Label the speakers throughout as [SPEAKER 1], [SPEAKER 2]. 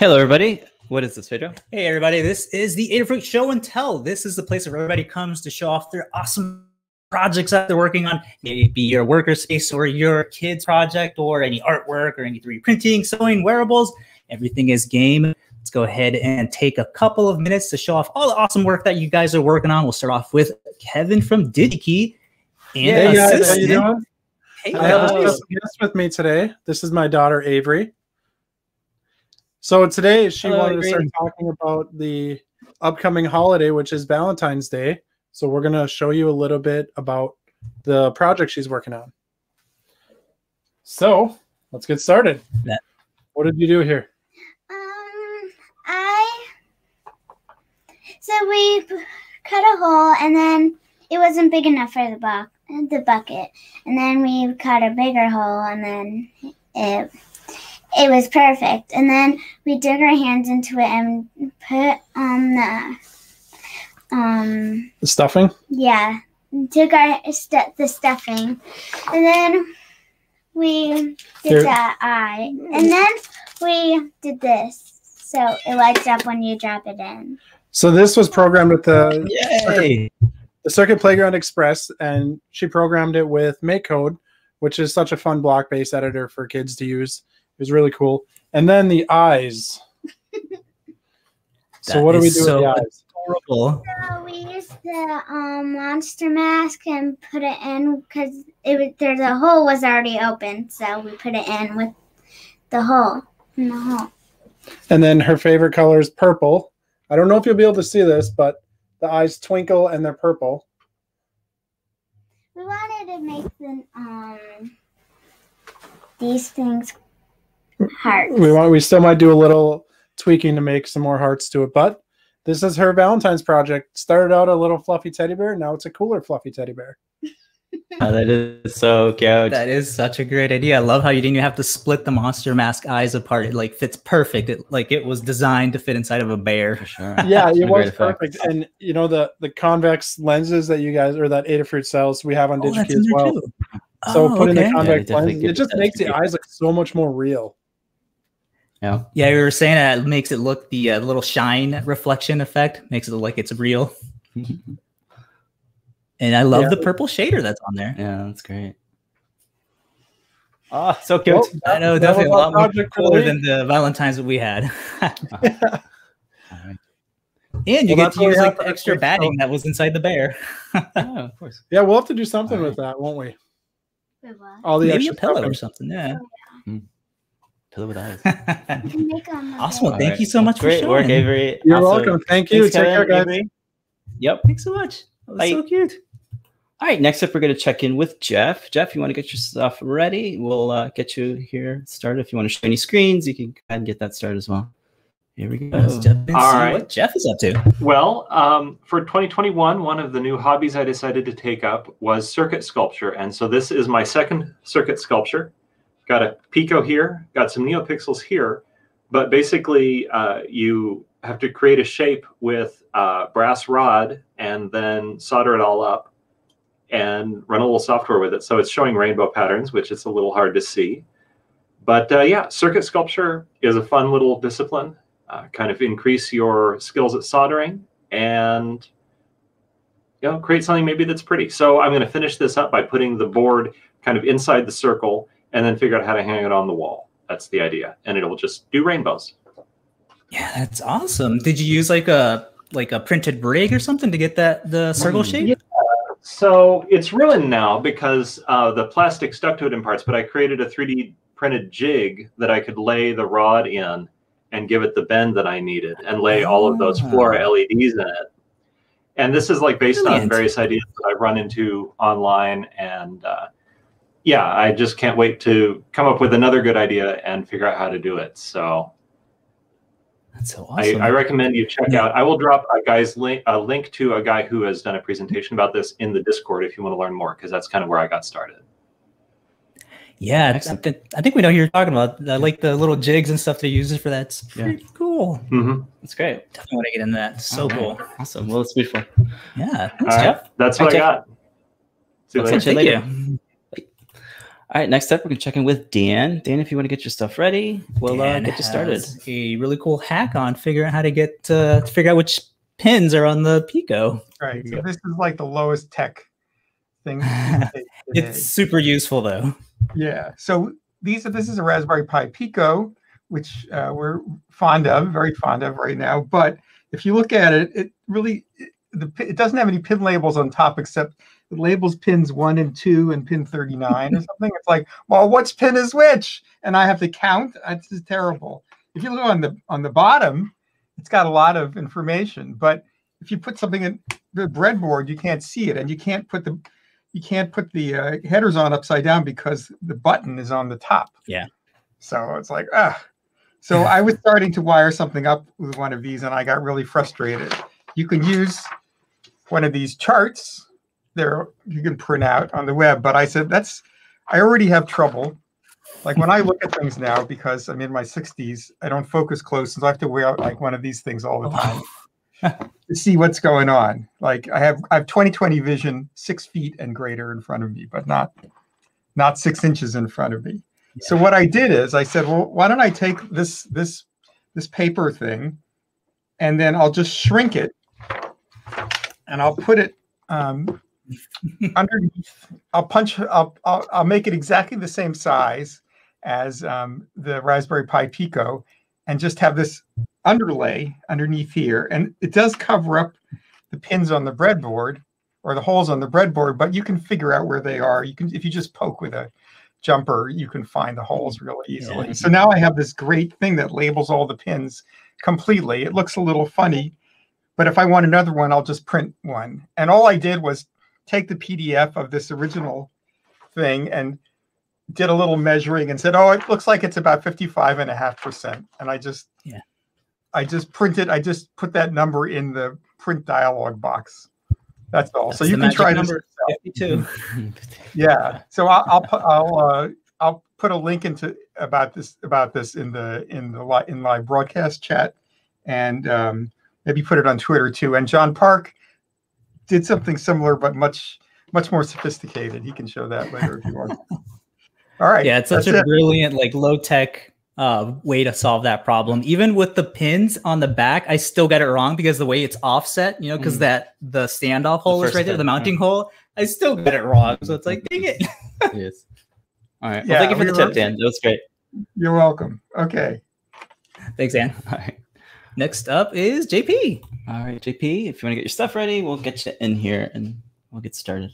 [SPEAKER 1] Hello, everybody. What is this video?
[SPEAKER 2] Hey, everybody. This is the Adafruit Show and Tell. This is the place where everybody comes to show off their awesome projects that they're working on. Maybe it be your worker space or your kids' project or any artwork or any 3D printing, sewing, wearables. Everything is game. Let's go ahead and take a couple of minutes to show off all the awesome work that you guys are working on. We'll start off with Kevin from DigiKey.
[SPEAKER 3] And hey guys, how you doing?
[SPEAKER 2] Hey,
[SPEAKER 3] I have a special guest with me today. This is my daughter Avery. So today she
[SPEAKER 1] Hello,
[SPEAKER 3] wanted
[SPEAKER 1] Avery.
[SPEAKER 3] to start talking about the upcoming holiday, which is Valentine's Day. So we're gonna show you a little bit about the project she's working on. So let's get started.
[SPEAKER 2] Yeah.
[SPEAKER 3] What did you do here?
[SPEAKER 4] Um, I so we cut a hole and then it wasn't big enough for the buck the bucket, and then we cut a bigger hole and then it it was perfect. And then we dug our hands into it and put on the um
[SPEAKER 3] The stuffing?
[SPEAKER 4] yeah took our stu- the stuffing and then we did
[SPEAKER 3] Here.
[SPEAKER 4] the eye and then we did this so it lights up when you drop it in
[SPEAKER 3] So this was programmed with the
[SPEAKER 2] Yay.
[SPEAKER 3] The Circuit Playground Express, and she programmed it with MakeCode, which is such a fun block-based editor for kids to use. It was really cool. And then the eyes. so what do we do
[SPEAKER 2] so
[SPEAKER 3] with the eyes?
[SPEAKER 2] Horrible.
[SPEAKER 4] so we used the um, monster mask and put it in because it was there the hole was already open so we put it in with the hole in the hole
[SPEAKER 3] And then her favorite color is purple. I don't know if you'll be able to see this, but the eyes twinkle and they're purple.
[SPEAKER 4] we wanted to make the um these things hearts
[SPEAKER 3] We want we still might do a little tweaking to make some more hearts to it, but this is her Valentine's project. Started out a little fluffy teddy bear, now it's a cooler fluffy teddy bear.
[SPEAKER 1] Oh, that is so cute.
[SPEAKER 2] That is such a great idea. I love how you didn't even have to split the monster mask eyes apart. It like fits perfect. It like it was designed to fit inside of a bear.
[SPEAKER 1] for sure.
[SPEAKER 3] yeah, it
[SPEAKER 1] great
[SPEAKER 3] was
[SPEAKER 1] effects.
[SPEAKER 3] perfect. And you know the the convex lenses that you guys or that Adafruit sells, we have on
[SPEAKER 2] Oh,
[SPEAKER 3] DigiKey as well.
[SPEAKER 2] too.
[SPEAKER 3] So
[SPEAKER 2] Oh,
[SPEAKER 3] putting
[SPEAKER 2] okay.
[SPEAKER 3] the convex
[SPEAKER 1] definitely
[SPEAKER 3] lens, it
[SPEAKER 1] it
[SPEAKER 3] just makes the
[SPEAKER 1] extra-
[SPEAKER 3] eyes look so much more real.
[SPEAKER 1] Yeah.
[SPEAKER 2] Yeah, you were saying that it makes it look the uh, little shine reflection effect makes it look like it's real. And I love
[SPEAKER 3] Yeah.
[SPEAKER 2] the purple shader that's on there.
[SPEAKER 1] Yeah, that's great. Oh, so cute.
[SPEAKER 3] Well,
[SPEAKER 2] I know
[SPEAKER 3] that
[SPEAKER 2] definitely a lot more
[SPEAKER 3] project for the
[SPEAKER 2] cooler
[SPEAKER 3] week.
[SPEAKER 2] than the Valentine's that we had.
[SPEAKER 1] All right.
[SPEAKER 2] and you
[SPEAKER 3] Well,
[SPEAKER 2] get to use like the extra batting that was inside the bear.
[SPEAKER 1] Yeah, of course.
[SPEAKER 3] Yeah, we'll have to do something
[SPEAKER 1] All
[SPEAKER 3] with that, won't we?
[SPEAKER 4] We.
[SPEAKER 3] All the
[SPEAKER 2] Maybe a
[SPEAKER 3] extra
[SPEAKER 2] pillow
[SPEAKER 3] stuffing.
[SPEAKER 2] or something. Yeah. Hmm.
[SPEAKER 1] Pillow with eyes.
[SPEAKER 4] We can make 'em a
[SPEAKER 2] Awesome. Well,
[SPEAKER 4] bit.
[SPEAKER 2] thank you so much for
[SPEAKER 1] Great work. Avery.
[SPEAKER 3] You're
[SPEAKER 1] Also-
[SPEAKER 3] welcome. Thank you.
[SPEAKER 1] Thanks,
[SPEAKER 3] Take care,
[SPEAKER 1] Kevin,
[SPEAKER 3] guys.
[SPEAKER 1] Avery. Yep.
[SPEAKER 2] Thanks so much. That was
[SPEAKER 1] Bye.
[SPEAKER 2] so cute.
[SPEAKER 1] All right, next up, we're going to check in with Jeff. Jeff, you want to get your stuff ready? We'll uh, get you here started. If you want to show any screens, you can go ahead and get that started as well. Here we go.
[SPEAKER 2] Let's jump in
[SPEAKER 5] All
[SPEAKER 2] see
[SPEAKER 5] right.
[SPEAKER 2] what Jeff is up to.
[SPEAKER 5] Well, um, for 2021, one of the new hobbies I decided to take up was circuit sculpture. And so this is my second circuit sculpture. Got a Pico here, got some NeoPixels here. But basically, uh, you have to create a shape with uh, brass rod and then solder it all up and run a little software with it. So it's showing rainbow patterns, which is a little hard to see. But uh, yeah, circuit sculpture is a fun little discipline uh, kind of increase your skills at soldering and you know create something maybe that's pretty so i'm going to finish this up by putting the board kind of inside the circle and then figure out how to hang it on the wall that's the idea and it'll just do rainbows
[SPEAKER 2] Yeah, that's awesome. Did you use like a like a printed rig or something to get that the circle
[SPEAKER 1] Hmm.
[SPEAKER 2] shape?
[SPEAKER 5] So it's ruined now because uh, the plastic stuck to it in parts but i created a 3d printed jig that i could lay the rod in and give it the bend that i needed and lay all of those
[SPEAKER 2] Ah.
[SPEAKER 5] flora leds in it. And this is like based on various ideas that i've run into online and uh, yeah i just can't wait to come up with another good idea and figure out how to do it. So
[SPEAKER 2] That's so awesome.
[SPEAKER 5] I, I recommend you check
[SPEAKER 2] Yeah.
[SPEAKER 5] out i will drop a guy's link a link to a guy who has done a presentation about this in the discord if you want to learn more because that's kind of where i got started
[SPEAKER 2] yeah, I
[SPEAKER 1] Excellent.
[SPEAKER 2] think, I think we know who you're talking about. I like the little jigs and stuff they use for that. It's
[SPEAKER 1] Yeah.
[SPEAKER 2] pretty cool.
[SPEAKER 5] hmm
[SPEAKER 1] That's great.
[SPEAKER 2] Definitely want to get in that. So
[SPEAKER 1] All right.
[SPEAKER 2] cool.
[SPEAKER 1] Awesome. Well, it's beautiful.
[SPEAKER 2] Yeah.
[SPEAKER 5] All
[SPEAKER 2] Thanks,
[SPEAKER 5] right.
[SPEAKER 2] Jeff.
[SPEAKER 5] that's what
[SPEAKER 1] right,
[SPEAKER 5] i got see you later.
[SPEAKER 2] Thank
[SPEAKER 1] you. All right, next up, we're gonna check in with Dan. Dan, if you want to get your stuff ready, we'll uh, get you started.
[SPEAKER 2] has A really cool hack on figuring out how to get uh, to figure out which pins are on the Pico.
[SPEAKER 6] Right. So this is like the lowest tech thing. you can take today.
[SPEAKER 2] It's super useful though.
[SPEAKER 6] Yeah. So these are this is a Raspberry Pi Pico, which uh, we're fond of, very fond of right now. But if you look at it, it really it, the it doesn't have any pin labels on top except it labels pins one and two and pin 39 or something. It's like, well, what's pin is which? And I have to count. That's just terrible. If you look on the on the bottom, it's got a lot of information. But if you put something in the breadboard, you can't see it, and you can't put the you can't put the uh, headers on upside down because the button is on the top.
[SPEAKER 2] Yeah.
[SPEAKER 6] So it's like ah. So I was starting to wire something up with one of these, and I got really frustrated. You can use one of these charts. There you can print out on the web, but I said that's I already have trouble. Like when I look at things now, because I'm in my 60s, I don't focus close, so I have to wear out like one of these things all the time to see what's going on. Like I have I have 20/20 vision, six feet and greater in front of me, but not not six inches in front of me. So what I did is I said, well, why don't I take this this this paper thing, and then I'll just shrink it, and I'll put it um, underneath. I'll punch. I'll, I'll I'll make it exactly the same size as um, the Raspberry Pi Pico, and just have this underlay underneath here, and it does cover up the pins on the breadboard or the holes on the breadboard, but you can figure out where they are. You can if you just poke with a jumper, you can find the holes really easily.
[SPEAKER 2] Yeah.
[SPEAKER 6] So now I have this great thing that labels all the pins completely. It looks a little funny, but if I want another one, I'll just print one. And all I did was take the PDF of this original thing and did a little measuring and said, oh, it looks like it's about 55 and a half percent. And I just,
[SPEAKER 2] Yeah.
[SPEAKER 6] I just printed, I just put that number in the print dialog box. That's all. so you can try this.
[SPEAKER 2] number. 52.
[SPEAKER 6] Yeah. So I'll, I'll put, I'll, uh, I'll put a link into about this, about this in the, in the, in live broadcast chat and, um, maybe put it on Twitter too. And John Park did something similar, but much, much more sophisticated. He can show that later if you want. All right.
[SPEAKER 2] Yeah, it's such a
[SPEAKER 6] it.
[SPEAKER 2] brilliant, like low tech uh, way to solve that problem. Even with the pins on the back, I still get it wrong because the way it's offset, you know, because
[SPEAKER 1] Mm.
[SPEAKER 2] that the standoff hole is right there, the mounting
[SPEAKER 1] yeah.
[SPEAKER 2] hole. I still get it wrong. So it's like, dang it.
[SPEAKER 1] Yes. All right.
[SPEAKER 6] Yeah,
[SPEAKER 1] well, thank you for
[SPEAKER 6] we
[SPEAKER 1] the tip, Dan. That was great.
[SPEAKER 6] You're welcome. Okay.
[SPEAKER 2] Thanks, Ann.
[SPEAKER 1] All right.
[SPEAKER 2] Next up is JP.
[SPEAKER 1] All right, JP. If you want to get your stuff ready, we'll get you in here and we'll get started.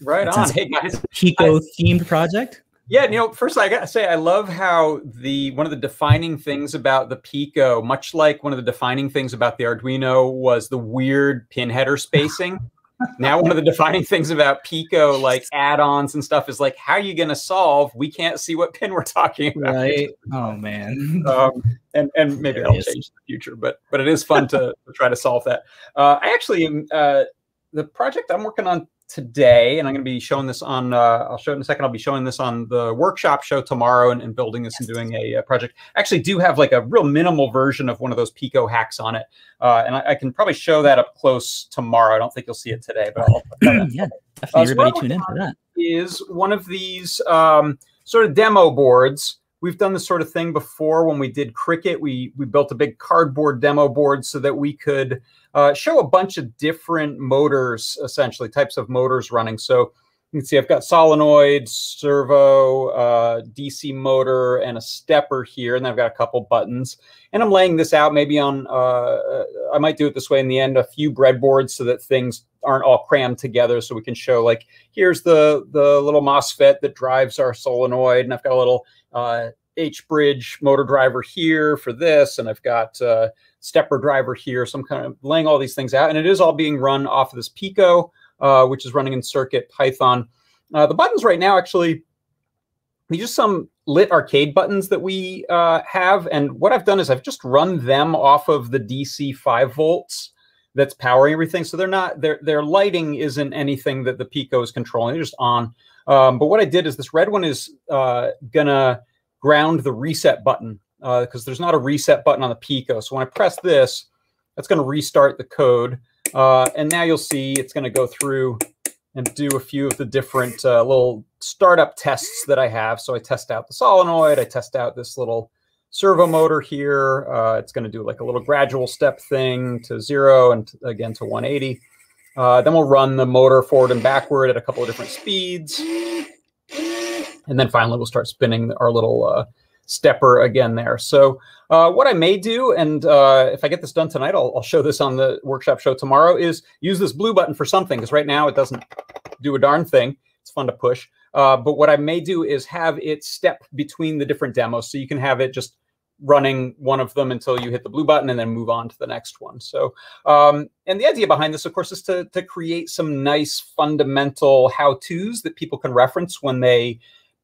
[SPEAKER 7] Right
[SPEAKER 2] That
[SPEAKER 7] on. Hey guys.
[SPEAKER 2] Pico themed project.
[SPEAKER 7] Yeah, you know, first I gotta say I love how the one of the defining things about the Pico, much like one of the defining things about the Arduino, was the weird pin header spacing. now one of the defining things about Pico, like add-ons and stuff, is like how are you gonna solve? We can't see what pin we're talking about.
[SPEAKER 2] Right. Oh man.
[SPEAKER 7] um, and and maybe that'll change in the future. But but it is fun to, to try to solve that. Uh, I actually am uh, the project I'm working on today, and I'm going to be showing this on. Uh, I'll show it in a second. I'll be showing this on the workshop show tomorrow, and, and building this and doing a, uh project. I actually do have like a real minimal version of one of those Pico hacks on it, uh, and I, I can probably show that up close tomorrow. I don't think you'll see it today, but I'll.
[SPEAKER 2] yeah, definitely.
[SPEAKER 7] Uh, so
[SPEAKER 2] Everybody tune in for that.
[SPEAKER 7] is one of these um, sort of demo boards. We've done this sort of thing before when we did Crickit. We we built a big cardboard demo board so that we could uh, show a bunch of different motors, essentially types of motors running. So you can see I've got solenoid, servo, uh, DC motor, and a stepper here, and I've got a couple buttons. And I'm laying this out maybe on. Uh, I might do it this way in the end, a few breadboards so that things aren't all crammed together, so we can show like here's the the little MOSFET that drives our solenoid, and I've got a little uh, H bridge motor driver here for this, and I've got uh, stepper driver here. So I'm kind of laying all these things out, and it is all being run off of this Pico, uh, which is running in Circuit Python. Uh, the buttons right now actually these are some lit arcade buttons that we uh, have, and what I've done is I've just run them off of the DC five volts that's powering everything. So they're not their their lighting isn't anything that the Pico is controlling. They're just on. Um, but what I did is this red one is uh, gonna ground the reset button because there's not a reset button on the Pico. So when I press this, that's gonna restart the code. Uh, and now you'll see it's gonna go through and do a few of the different uh, little startup tests that I have. So I test out the solenoid, I test out this little servo motor here. Uh, it's to do like a little gradual step thing to zero and again to 180. Uh, then we'll run the motor forward and backward at a couple of different speeds. And then finally we'll start spinning our little uh, stepper again there. So uh, what I may do, and uh, if I get this done tonight, I'll, I'll show this on the workshop show tomorrow, is use this blue button for something, because right now it doesn't do a darn thing. It's fun to push. Uh, but what I may do is have it step between the different demos. So you can have it just running one of them until you hit the blue button and then move on to the next one. So, um, and the idea behind this, of course, is to, to create some nice fundamental how-tos that people can reference when they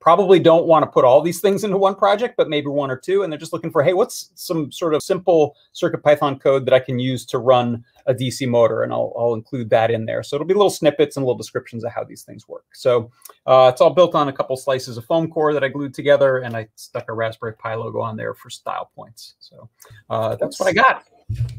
[SPEAKER 7] probably don't want to put all these things into one project, but maybe one or two. And they're just looking for, hey, what's some sort of simple CircuitPython code that I can use to run a DC motor? And I'll, I'll include that in there. So it'll be little snippets and little descriptions of how these things work. So uh, it's all built on a couple slices of foam core that I glued together, and I stuck a Raspberry Pi logo on there for style points. So uh, that's what I got.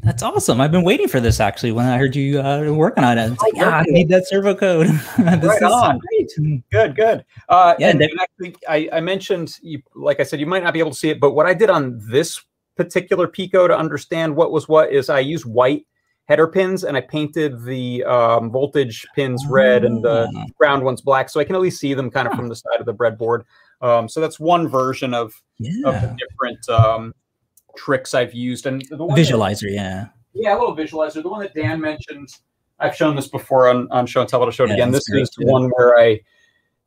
[SPEAKER 2] That's awesome. I've been waiting for this actually when I heard you uh, working on it. It's like, yeah, I need that servo code. this
[SPEAKER 7] Right
[SPEAKER 2] is
[SPEAKER 7] on.
[SPEAKER 2] great.
[SPEAKER 7] Good, good. Uh,
[SPEAKER 2] Yeah,
[SPEAKER 7] and actually, I, I mentioned, you, like I said, you might not be able to see it, but what I did on this particular Pico to understand what was what is I used white header pins and I painted the um, voltage pins red and the
[SPEAKER 2] Ah.
[SPEAKER 7] ground ones black, so I can at least see them kind of from the side of the breadboard. Um, so that's one version of, of the different um, tricks I've used. And the one that-
[SPEAKER 2] Visualizer, yeah.
[SPEAKER 7] yeah, a little visualizer. The one that Dan mentioned, I've shown this before on, on Show and Tell, but I'll show it
[SPEAKER 2] Yeah,
[SPEAKER 7] again. This
[SPEAKER 2] great,
[SPEAKER 7] is one where I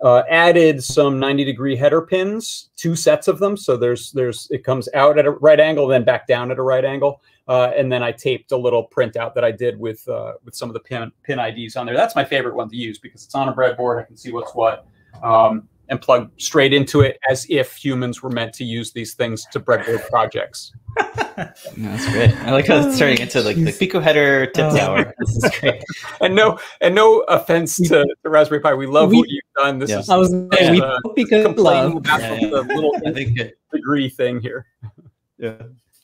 [SPEAKER 7] uh, added some 90 degree header pins, two sets of them. So there's there's it comes out at a right angle, then back down at a right angle, uh, and then I taped a little printout that I did with uh, with some of the pin pin IDs on there. That's my favorite one to use because it's on a breadboard. I can see what's what. Um, and plug straight into it as if humans were meant to use these things to breadboard projects.
[SPEAKER 1] Yeah, that's great. I like how it's turning into like the Pico header tip
[SPEAKER 2] Oh.
[SPEAKER 1] tower. This is great.
[SPEAKER 7] and no and no offense to, to Raspberry Pi. We love
[SPEAKER 2] We-
[SPEAKER 7] what you've done. This
[SPEAKER 1] Yeah.
[SPEAKER 7] is
[SPEAKER 2] I was
[SPEAKER 7] Yeah.
[SPEAKER 2] we
[SPEAKER 7] Uh, complaining
[SPEAKER 2] love.
[SPEAKER 7] about
[SPEAKER 1] Yeah,
[SPEAKER 7] the,
[SPEAKER 1] yeah.
[SPEAKER 7] the little
[SPEAKER 1] I think it,
[SPEAKER 7] degree thing here.
[SPEAKER 1] yeah,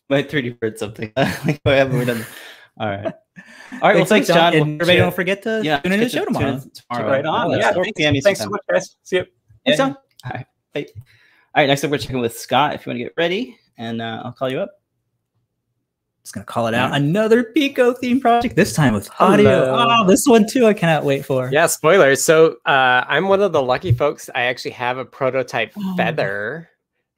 [SPEAKER 1] my 3D bird something. like I haven't we done. All right. All right. Well,
[SPEAKER 2] Thanks,
[SPEAKER 1] thanks, John.
[SPEAKER 2] Everybody, don't forget to
[SPEAKER 1] yeah,
[SPEAKER 2] tune in to the show tomorrow.
[SPEAKER 1] tomorrow.
[SPEAKER 7] Right on.
[SPEAKER 1] Uh,
[SPEAKER 7] yeah. Thanks, thanks so much, guys. See you.
[SPEAKER 1] Thanks, John. all right. All right. Next up, we're checking with Scott. If you want to get ready, and uh, I'll call you up.
[SPEAKER 2] Just gonna call it out. Another Pico theme project. This time with audio.
[SPEAKER 8] Hello.
[SPEAKER 2] Oh, this one too. I cannot wait for.
[SPEAKER 8] Yeah, spoilers. So uh, I'm one of the lucky folks. I actually have a prototype
[SPEAKER 2] Oh.
[SPEAKER 8] feather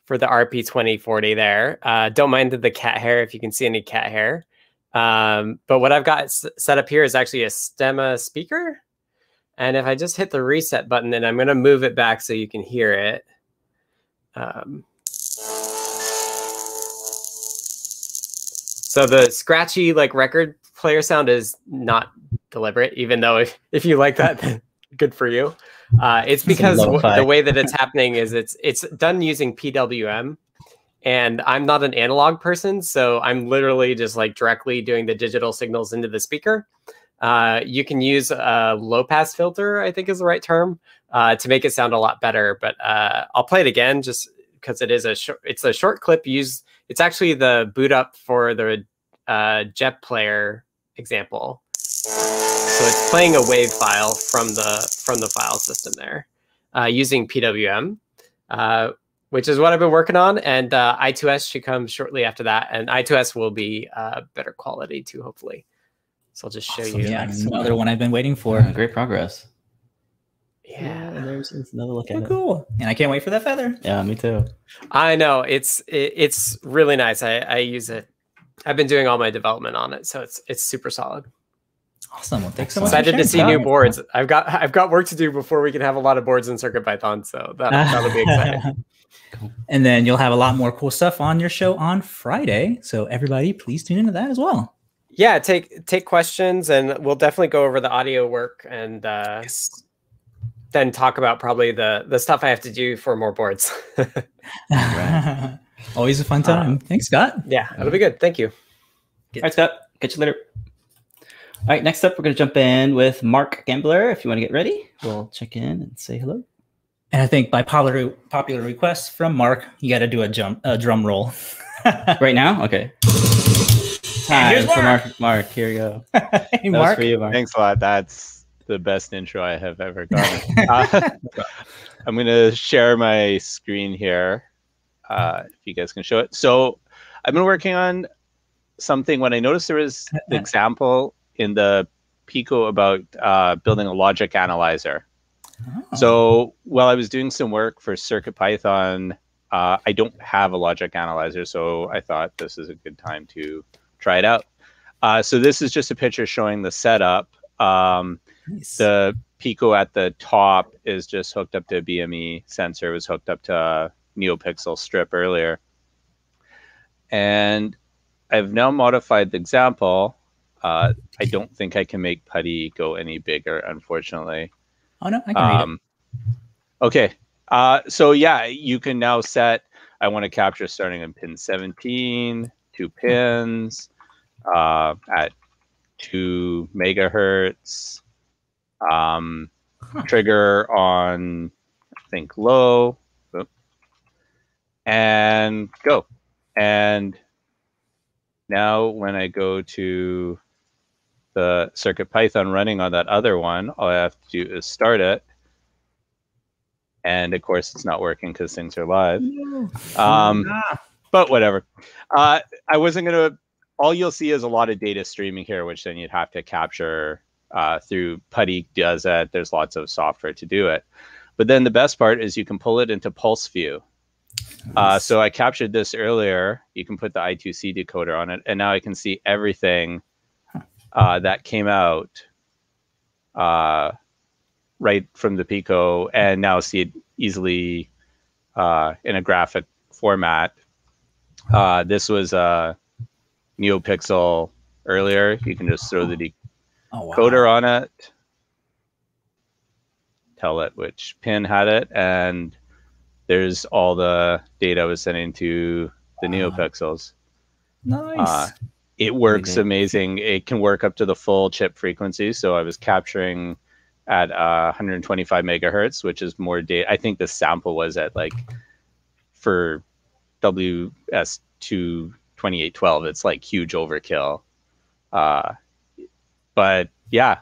[SPEAKER 8] for the RP 2040 there. Uh, don't mind the, the cat hair if you can see any cat hair. Um, but what I've got s- set up here is actually a stemma speaker. And if I just hit the reset button, and I'm going to move it back so you can hear it. Um, so the scratchy like record player sound is not deliberate, even though if, if you like that, then good for you. Uh, it's because the way that it's happening is it's it's done using PWM, and I'm not an analog person, so I'm literally just like directly doing the digital signals into the speaker. Uh, you can use a low pass filter, I think is the right term, uh, to make it sound a lot better. But uh, I'll play it again just because it is a short. It's a short clip. Use it's actually the boot up for the uh, Jet player example. So it's playing a wave file from the from the file system there, uh, using PWM, uh, which is what I've been working on. And uh, I2S should come shortly after that, and I2S will be better quality too, hopefully. So I'll just show
[SPEAKER 2] Awesome.
[SPEAKER 8] you.
[SPEAKER 2] Yeah,
[SPEAKER 8] next
[SPEAKER 2] another one I've been waiting for.
[SPEAKER 1] Yeah, great progress.
[SPEAKER 8] Yeah.
[SPEAKER 1] there's, there's another look
[SPEAKER 2] Oh,
[SPEAKER 1] at it.
[SPEAKER 2] cool. And I can't wait for that feather.
[SPEAKER 1] Yeah, me too.
[SPEAKER 8] I know it's it, it's really nice. I, I use it. I've been doing all my development on it, so it's it's super solid.
[SPEAKER 2] Awesome. Well, thanks so much.
[SPEAKER 8] Excited to see
[SPEAKER 2] Scott.
[SPEAKER 8] new boards. I've got I've got work to do before we can have a lot of boards in Circuit CircuitPython, so that that'll be exciting.
[SPEAKER 2] and then you'll have a lot more cool stuff on your show on Friday. So everybody, please tune into that as well.
[SPEAKER 8] Yeah, take take questions, and we'll definitely go over the audio work, and uh, then talk about probably the the stuff I have to do for more boards.
[SPEAKER 1] Right.
[SPEAKER 2] Always a fun time. Thanks, Scott.
[SPEAKER 8] yeah, it'll be good. Thank you.
[SPEAKER 1] All right, Scott. Catch you later. All right, next up, we're going to jump in with Mark Gambler. If you want to get ready, we'll check in and say hello.
[SPEAKER 2] And I think by popular popular request from Mark, you got to do a jump a drum roll.
[SPEAKER 1] Right now? Okay. Time
[SPEAKER 2] here's
[SPEAKER 1] for
[SPEAKER 2] Mark.
[SPEAKER 1] Mark. Mark, here you go.
[SPEAKER 2] hey,
[SPEAKER 1] That
[SPEAKER 2] Mark.
[SPEAKER 1] for you, Mark.
[SPEAKER 9] Thanks a lot. That's the best intro I have ever gotten. Uh, I'm going to share my screen here. Uh, if you guys can show it. So I've been working on something when I noticed there was the example in the Pico about uh, building a logic analyzer.
[SPEAKER 2] Oh.
[SPEAKER 9] So while I was doing some work for CircuitPython, uh, I don't have a logic analyzer, so I thought this is a good time to try it out. Uh, so this is just a picture showing the setup. Um,
[SPEAKER 2] Nice.
[SPEAKER 9] the Pico at the top is just hooked up to a BME sensor. It was hooked up to a NeoPixel strip earlier. And I've now modified the example. Uh, I don't think I can make putty go any bigger, unfortunately.
[SPEAKER 2] oh no, I can read it.
[SPEAKER 9] Um, okay. Uh, so yeah, you can now set. I want to capture starting on pin 17, two pins, uh, at two megahertz. Um,
[SPEAKER 2] Huh.
[SPEAKER 9] trigger on, I think low, and go. And now when I go to the Circuit Python running on that other one, all I have to do is start it. And of course, it's not working because things are live. Um,
[SPEAKER 2] Ah,
[SPEAKER 9] but whatever. Uh, I wasn't gonna. All you'll see is a lot of data streaming here, which then you'd have to capture uh, through Putty does that. There's lots of software to do it. But then the best part is you can pull it into PulseView. Uh, so I captured this earlier. You can put the I2C decoder on it, and now I can see everything uh, that came out uh, right from the Pico, and now see it easily uh, in a graphic format. Uh, this was a NeoPixel earlier. You can just throw the
[SPEAKER 2] oh, wow.
[SPEAKER 9] decoder on it, tell it which pin had it, and there's all the data I was sending to the
[SPEAKER 2] Wow.
[SPEAKER 9] NeoPixels.
[SPEAKER 2] Nice.
[SPEAKER 9] Uh, it works amazing. It can work up to the full chip frequency. So I was capturing at uh, 125 megahertz, which is more data. I think the sample was at like for WS2 2812, it's like huge overkill. Uh, but yeah,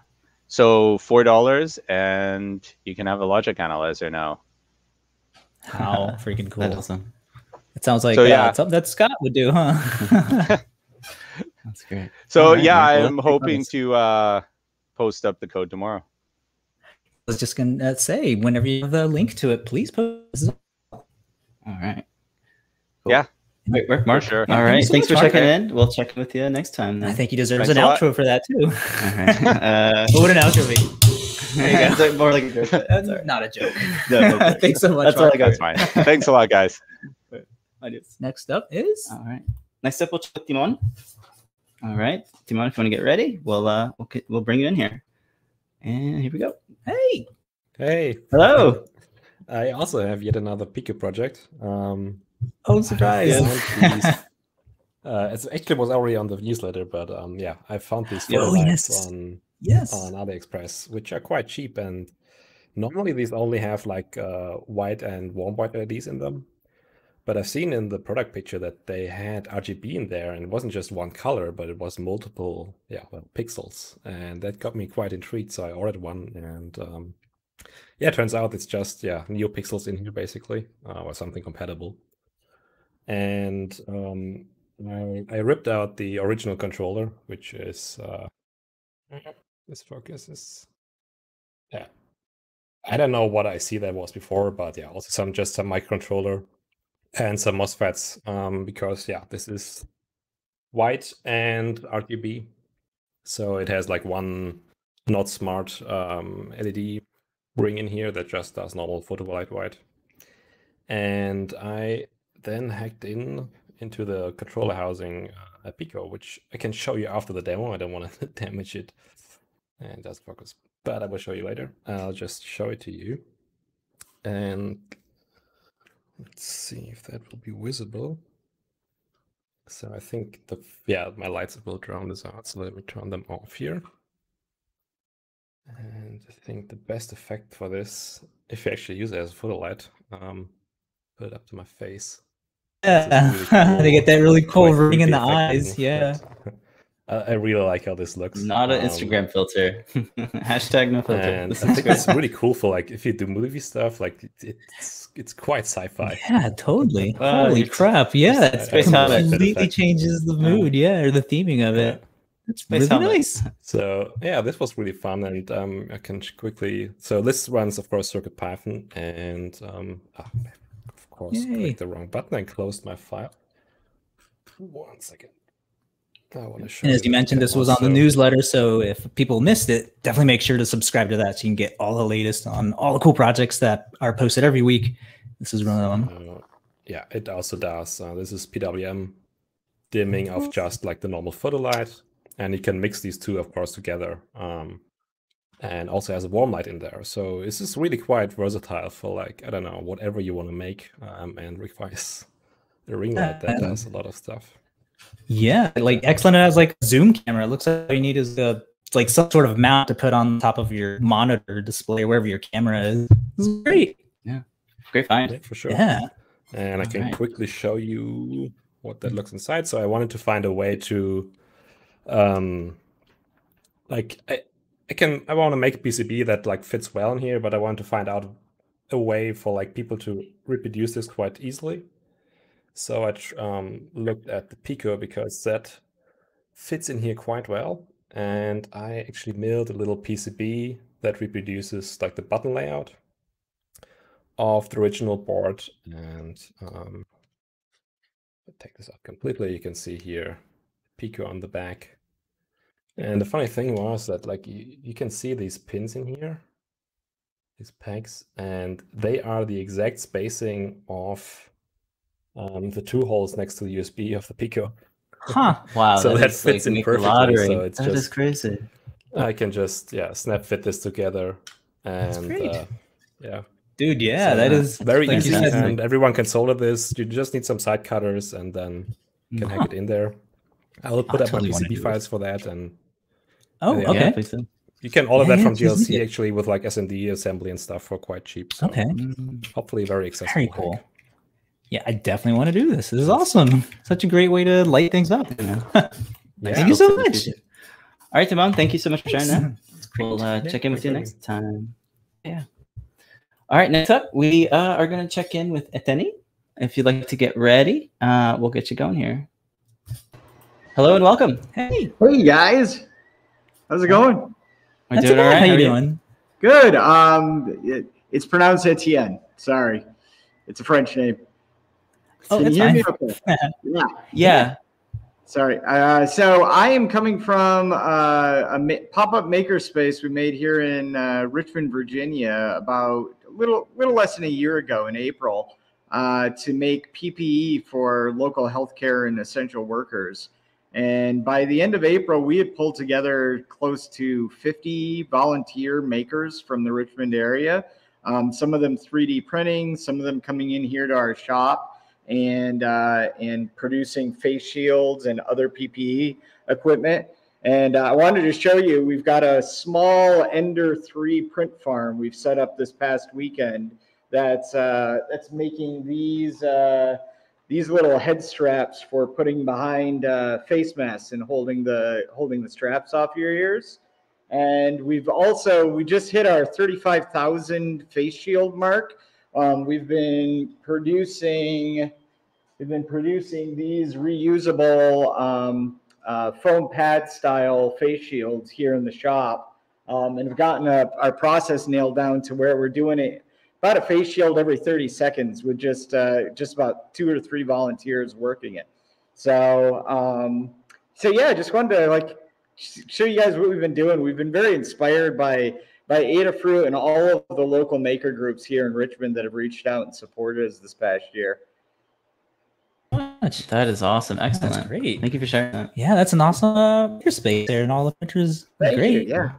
[SPEAKER 9] so four dollars, and you can have a logic analyzer now.
[SPEAKER 2] How freaking cool.
[SPEAKER 1] That's awesome.
[SPEAKER 2] It sounds like
[SPEAKER 9] So,
[SPEAKER 2] uh,
[SPEAKER 9] yeah.
[SPEAKER 2] something that Scott would do, huh?
[SPEAKER 1] That's great.
[SPEAKER 9] So
[SPEAKER 1] Alright,
[SPEAKER 9] yeah,
[SPEAKER 1] man.
[SPEAKER 9] I'm
[SPEAKER 1] that's
[SPEAKER 9] hoping to uh, post up the code tomorrow.
[SPEAKER 2] I was just gonna uh, say, whenever you have the link to it, please post. It.
[SPEAKER 1] All right.
[SPEAKER 9] Yeah.
[SPEAKER 1] Great work, Mark.
[SPEAKER 9] sure.
[SPEAKER 1] All
[SPEAKER 2] Thank you so
[SPEAKER 1] Thanks for
[SPEAKER 2] Mark.
[SPEAKER 1] checking in. We'll check in with you next time.
[SPEAKER 2] I think he deserves
[SPEAKER 9] Thanks
[SPEAKER 2] an
[SPEAKER 9] a lot.
[SPEAKER 2] outro for that too.
[SPEAKER 1] All right. Uh,
[SPEAKER 2] what would an outro be? There you go.
[SPEAKER 1] it's more like a joke. Sorry.
[SPEAKER 2] Not a joke.
[SPEAKER 1] No, no joke.
[SPEAKER 2] Thanks so much.
[SPEAKER 1] That's all I got.
[SPEAKER 9] That's fine. Thanks a lot, guys.
[SPEAKER 2] Next up is
[SPEAKER 1] All right. Next up, we'll check with Timon. All right, Timon, if you want to get ready, we'll uh, we'll we'll bring you in here. And here we go.
[SPEAKER 2] hey.
[SPEAKER 10] Hey.
[SPEAKER 1] Hello.
[SPEAKER 10] I also have yet another Pico project. Um,
[SPEAKER 2] Oh, surprise!
[SPEAKER 10] I uh, it's actually was already on the newsletter, but um, yeah, I found these
[SPEAKER 2] Oh,
[SPEAKER 10] photo
[SPEAKER 2] yes.
[SPEAKER 10] on
[SPEAKER 2] Yes.
[SPEAKER 10] on AliExpress, which are quite cheap. And normally these only have like uh, white and warm white LEDs in them. But I've seen in the product picture that they had RGB in there, and it wasn't just one color, but it was multiple, yeah, well, pixels, and that got me quite intrigued. So I ordered one, and um, yeah, it turns out it's just yeah, NeoPixels in here basically, uh, or something compatible. And um, I, I ripped out the original controller, which is uh, this focus is yeah. I don't know what I see that was before, but yeah, also some just some microcontroller and some MOSFETs. Um, because yeah, this is white and RGB, so it has like one not smart um, LED ring in here that just does normal photovoltaic white. And I then hacked in into the controller housing uh, Pico, which I can show you after the demo. I don't want to damage it and does focus, but I will show you later. I'll just show it to you. And let's see if that will be visible. So I think the yeah, my lights will drown this out. So let me turn them off here. And I think the best effect for this, if you actually use it as a photo light, um, put it up to my face. This is
[SPEAKER 2] Yeah. they get that really cool
[SPEAKER 10] quite
[SPEAKER 2] ring in the eyes.
[SPEAKER 10] isn't?
[SPEAKER 2] Yeah.
[SPEAKER 10] I, I really like how this looks.
[SPEAKER 1] Not an
[SPEAKER 10] Um,
[SPEAKER 1] Instagram filter. Hashtag no filter.
[SPEAKER 10] and I think it's really cool for like if you do movie stuff, like it's it's quite sci-fi.
[SPEAKER 2] Yeah, totally.
[SPEAKER 1] Wow,
[SPEAKER 2] Holy crap! Yeah,
[SPEAKER 10] it's
[SPEAKER 2] it completely changes the mood. Yeah, or the theming of it. It's really
[SPEAKER 1] Helmet.
[SPEAKER 2] nice.
[SPEAKER 10] So yeah, this was really fun, and um, I can quickly. So this runs, of course, Circuit Python, and um, of course,
[SPEAKER 2] Yay.
[SPEAKER 10] clicked the wrong button and closed my file. One second. I want to show
[SPEAKER 2] And as you
[SPEAKER 10] the
[SPEAKER 2] mentioned, this was
[SPEAKER 10] demo.
[SPEAKER 2] on the newsletter. So if people missed it, definitely make sure to subscribe to that so you can get all the latest on all the cool projects that are posted every week. This is one of them.
[SPEAKER 10] Uh, yeah, it also does. Uh, this is PWM dimming of just like the normal photo light, and you can mix these two, of course, together. Um, and also has a warm light in there, so this is really quite versatile for like I don't know whatever you want to make, um, and requires a ring light that
[SPEAKER 2] Uh,
[SPEAKER 10] does a lot of stuff.
[SPEAKER 2] Yeah, like excellent It has like a zoom camera. It looks like all you need is a like some sort of mount to put on top of your monitor display wherever your camera is. This is great. Yeah.
[SPEAKER 1] Great find.
[SPEAKER 10] Yeah, for sure.
[SPEAKER 2] Yeah.
[SPEAKER 10] and I can
[SPEAKER 1] Alright.
[SPEAKER 10] quickly show you what that looks inside. So I wanted to find a way to, um, like I, I can I want to make a PCB that like fits well in here, but I want to find out a way for like people to reproduce this quite easily. So I um, looked at the Pico because that fits in here quite well, and I actually milled a little PCB that reproduces like the button layout of the original board and um, take this out completely. You can see here Pico on the back. And the funny thing was that like you, you can see these pins in here, these pegs, and they are the exact spacing of um, the two holes next to the USB of the Pico.
[SPEAKER 2] Huh.
[SPEAKER 1] Wow.
[SPEAKER 10] So that,
[SPEAKER 1] like,
[SPEAKER 10] fits in perfectly, so it's
[SPEAKER 1] That is
[SPEAKER 10] just-
[SPEAKER 1] crazy.
[SPEAKER 10] I can just yeah snap fit this together and
[SPEAKER 2] great.
[SPEAKER 10] uh, yeah
[SPEAKER 2] Dude, yeah,
[SPEAKER 10] So,
[SPEAKER 2] that
[SPEAKER 1] uh,
[SPEAKER 2] is
[SPEAKER 10] very
[SPEAKER 2] like
[SPEAKER 10] easy and everyone can solder this you just need some side cutters and then you can
[SPEAKER 2] Huh.
[SPEAKER 10] hack it in there i will put
[SPEAKER 2] I
[SPEAKER 10] up
[SPEAKER 2] totally
[SPEAKER 10] my pcb files for that and
[SPEAKER 2] Oh,
[SPEAKER 10] Yeah,
[SPEAKER 2] okay.
[SPEAKER 1] Yeah,
[SPEAKER 10] you can order
[SPEAKER 2] Yeah,
[SPEAKER 10] that from
[SPEAKER 2] yeah, please JLC
[SPEAKER 10] actually with like smd assembly and stuff for quite cheap so
[SPEAKER 2] Okay.
[SPEAKER 10] hopefully very accessible
[SPEAKER 2] Very
[SPEAKER 10] hack.
[SPEAKER 2] cool. Yeah, I definitely want to do this. This is awesome. Such a great way to light things up. Thank you so much.
[SPEAKER 1] All right, Timon, thank you so much for sharing that. We'll uh,
[SPEAKER 10] Yeah,
[SPEAKER 1] check in with you
[SPEAKER 10] thanks
[SPEAKER 1] next time. Yeah. All right, next up, we uh, are going to check in with Eteni. If you'd like to get ready, uh, we'll get you going here. Hello and welcome.
[SPEAKER 2] Hey,
[SPEAKER 11] Hey guys, how's it going?
[SPEAKER 1] We're
[SPEAKER 2] that's
[SPEAKER 1] doing all right.
[SPEAKER 2] How you doing?
[SPEAKER 11] Good. Um, it, it's pronounced Etienne. Sorry, it's a French name.
[SPEAKER 2] Oh,
[SPEAKER 11] Can
[SPEAKER 2] it's
[SPEAKER 11] you
[SPEAKER 2] fine.
[SPEAKER 11] okay? yeah.
[SPEAKER 1] Yeah.
[SPEAKER 11] Sorry. Uh, so I am coming from uh, a ma- pop-up makerspace we made here in uh, Richmond, Virginia, about a little little less than a year ago in April, uh, to make PPE for local healthcare and essential workers. And by the end of April, we had pulled together close to 50 volunteer makers from the Richmond area. Um, some of them 3D printing, some of them coming in here to our shop and uh, and producing face shields and other PPE equipment. And uh, I wanted to show you, we've got a small Ender 3 print farm we've set up this past weekend that's uh, that's making these uh, these little head straps for putting behind uh, face masks and holding the holding the straps off your ears. And we've also we just hit our 35,000 face shield mark. Um, we've been producing we've been producing these reusable um, uh, foam pad style face shields here in the shop, um, and have gotten a, our process nailed down to where we're doing it about a face shield every 30 seconds with just uh, just about two or three volunteers working it. So um, so yeah, just wanted to like show you guys what we've been doing. We've been very inspired by by Adafruit and all of the local maker groups here in Richmond that have reached out and supported us this past year.
[SPEAKER 2] Much.
[SPEAKER 1] That is awesome. Excellent.
[SPEAKER 2] That's great.
[SPEAKER 1] Thank you for sharing that.
[SPEAKER 2] Yeah, that's an awesome uh, space there, and all the pictures.
[SPEAKER 11] Thank
[SPEAKER 2] great.
[SPEAKER 11] you. Yeah.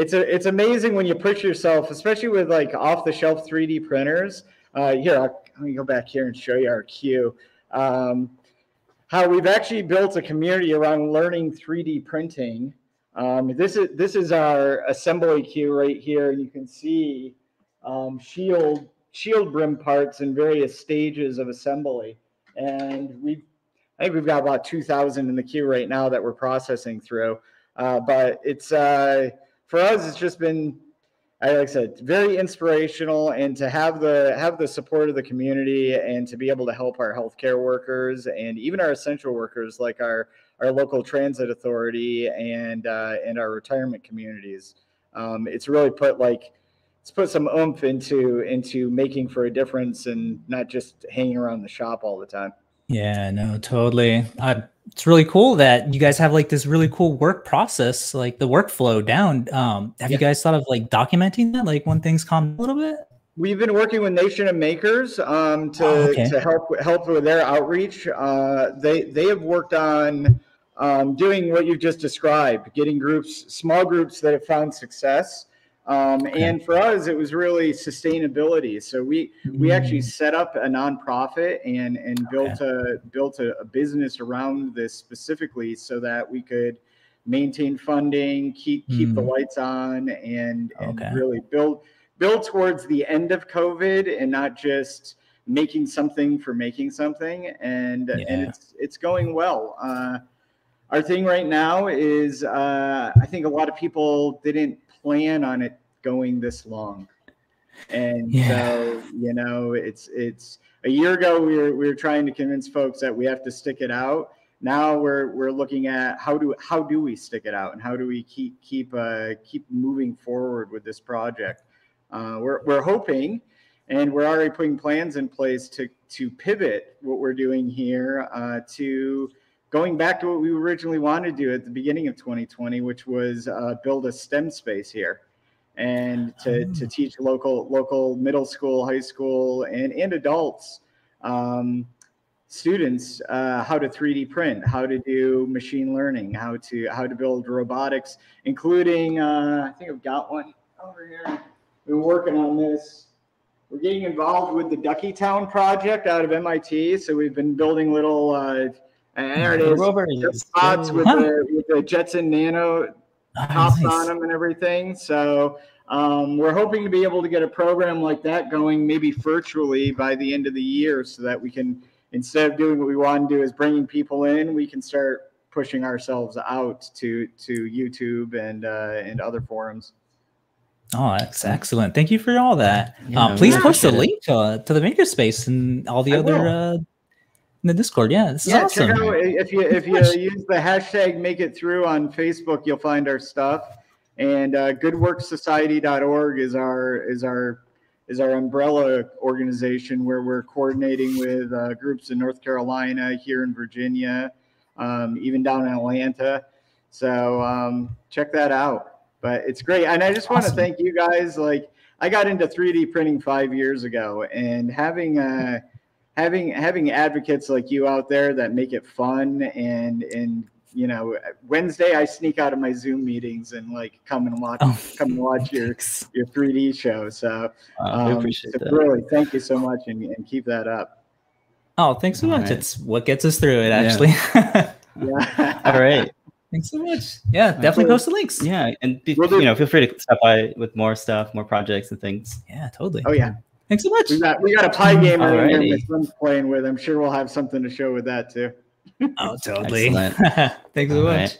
[SPEAKER 11] It's a, it's amazing when you push yourself, especially with like off the shelf 3D printers. Uh, here, I'll, let me go back here and show you our queue. Um, how we've actually built a community around learning 3D printing. Um, this is this is our assembly queue right here. You can see um, shield shield brim parts in various stages of assembly, and we I think we've got about 2,000 in the queue right now that we're processing through. Uh, but it's uh, for us, it's just been, I like I said, very inspirational, and to have the have the support of the community, and to be able to help our healthcare workers and even our essential workers, like our our local transit authority and uh, and our retirement communities. Um, it's really put like it's put some oomph into into making for a difference and not just hanging around the shop all the time.
[SPEAKER 2] Yeah, no, totally. Uh, it's really cool that you guys have like this really cool work process, like the workflow down. Um, have you guys thought of like documenting that, like when things calm a little bit?
[SPEAKER 11] We've been working with Nation of Makers um, to,
[SPEAKER 2] Oh, okay.
[SPEAKER 11] to help help with their outreach. Uh, they they have worked on um, doing what you've just described, getting groups, small groups that have found success. Um, And for us, it was really sustainability. So we we actually set up a nonprofit and and built a built a, a business around this specifically so that we could maintain funding, keep keep the
[SPEAKER 2] Mm.
[SPEAKER 11] lights on, and and
[SPEAKER 2] Okay.
[SPEAKER 11] really build build towards the end of COVID and not just making something for making something. And and it's it's going well. Uh, our thing right now is uh, I think a lot of people didn't plan on it going this long. And
[SPEAKER 2] Yeah.
[SPEAKER 11] so, you know, it's it's a year ago we were we were trying to convince folks that we have to stick it out. Now we're we're looking at how do how do we stick it out and how do we keep keep uh, keep moving forward with this project. Uh, we're we're hoping, and we're already putting plans in place to to pivot what we're doing here uh, to going back to what we originally wanted to do at the beginning of 2020, which was uh, build a STEM space here and to, to teach local local middle school, high school, and and adults um, students uh, how to 3D print, how to do machine learning, how to how to build robotics, including uh, I think I've got one over here. We've been working on this. We're getting involved with the Duckietown project out of MIT. So we've been building little. Uh, there it is. Spots with the, with the Jetson Nano tops
[SPEAKER 2] nice.
[SPEAKER 11] on them and everything. So um, we're hoping to be able to get a program like that going maybe virtually by the end of the year so that we can, instead of doing what we want to do is bringing people in, we can start pushing ourselves out to to YouTube and uh, and other forums.
[SPEAKER 2] Oh, that's excellent. Thank you for all that.
[SPEAKER 1] Yeah,
[SPEAKER 2] um, please
[SPEAKER 1] we
[SPEAKER 2] post a
[SPEAKER 1] appreciate
[SPEAKER 2] link uh, to the makerspace and all the
[SPEAKER 11] I
[SPEAKER 2] other
[SPEAKER 11] will.
[SPEAKER 2] uh, in the Discord. Yeah, this is awesome.
[SPEAKER 11] check out if you if you use the hashtag make it through on Facebook, you'll find our stuff. And uh, goodworksociety.org is our is our is our umbrella organization where we're coordinating with uh, groups in North Carolina, here in Virginia, um, even down in Atlanta. So um, check that out. But it's great, and I just want to thank you guys. Like I got into 3D printing five years ago, and having uh, having having advocates like you out there that make it fun and and you know Wednesday I sneak out of my Zoom meetings and like come and watch
[SPEAKER 2] Oh,
[SPEAKER 11] come and watch your
[SPEAKER 2] thanks.
[SPEAKER 11] your 3D show. So,
[SPEAKER 1] Uh, we
[SPEAKER 11] um,
[SPEAKER 1] appreciate
[SPEAKER 11] so
[SPEAKER 1] that.
[SPEAKER 11] really, thank you so much, and, and keep that up.
[SPEAKER 2] Oh, thanks so
[SPEAKER 1] All
[SPEAKER 2] much.
[SPEAKER 1] right.
[SPEAKER 2] It's what gets us through it, actually.
[SPEAKER 11] Yeah.
[SPEAKER 1] All right.
[SPEAKER 2] thanks so much. Yeah, definitely
[SPEAKER 11] cool.
[SPEAKER 2] post the links.
[SPEAKER 1] Yeah, and be,
[SPEAKER 11] Will
[SPEAKER 1] you know, feel free to stop by with more stuff, more projects and things.
[SPEAKER 2] Yeah, totally.
[SPEAKER 11] Oh yeah,
[SPEAKER 2] Thanks so much.
[SPEAKER 11] we got we got a PyGamer in here
[SPEAKER 1] Alrighty.
[SPEAKER 11] my son's playing with. I'm sure we'll have something to show with that too.
[SPEAKER 2] Oh, totally.
[SPEAKER 1] Excellent.
[SPEAKER 2] thanks so
[SPEAKER 1] All
[SPEAKER 2] much.
[SPEAKER 1] right.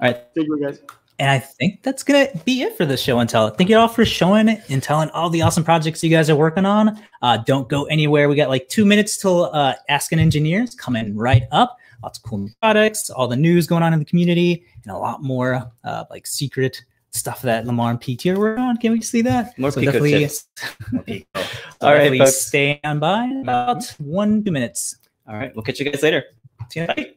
[SPEAKER 1] All right.
[SPEAKER 11] Thank you guys.
[SPEAKER 2] And I think that's gonna be it for the show and tell. Thank you all for showing and telling all the awesome projects you guys are working on. Uh, don't go anywhere. We got like two minutes till uh, Ask an Engineers coming right up. Lots of cool new products, all the news going on in the community, and a lot more uh, like secret stuff that Limor and PT are working on. Can we see that?
[SPEAKER 1] More Pico
[SPEAKER 2] definitely-
[SPEAKER 1] tips.
[SPEAKER 2] More Pico. So
[SPEAKER 1] All right,
[SPEAKER 2] definitely
[SPEAKER 1] folks.
[SPEAKER 2] stay on by about one two minutes.
[SPEAKER 1] All right. We'll catch you guys later.
[SPEAKER 2] See you. Bye.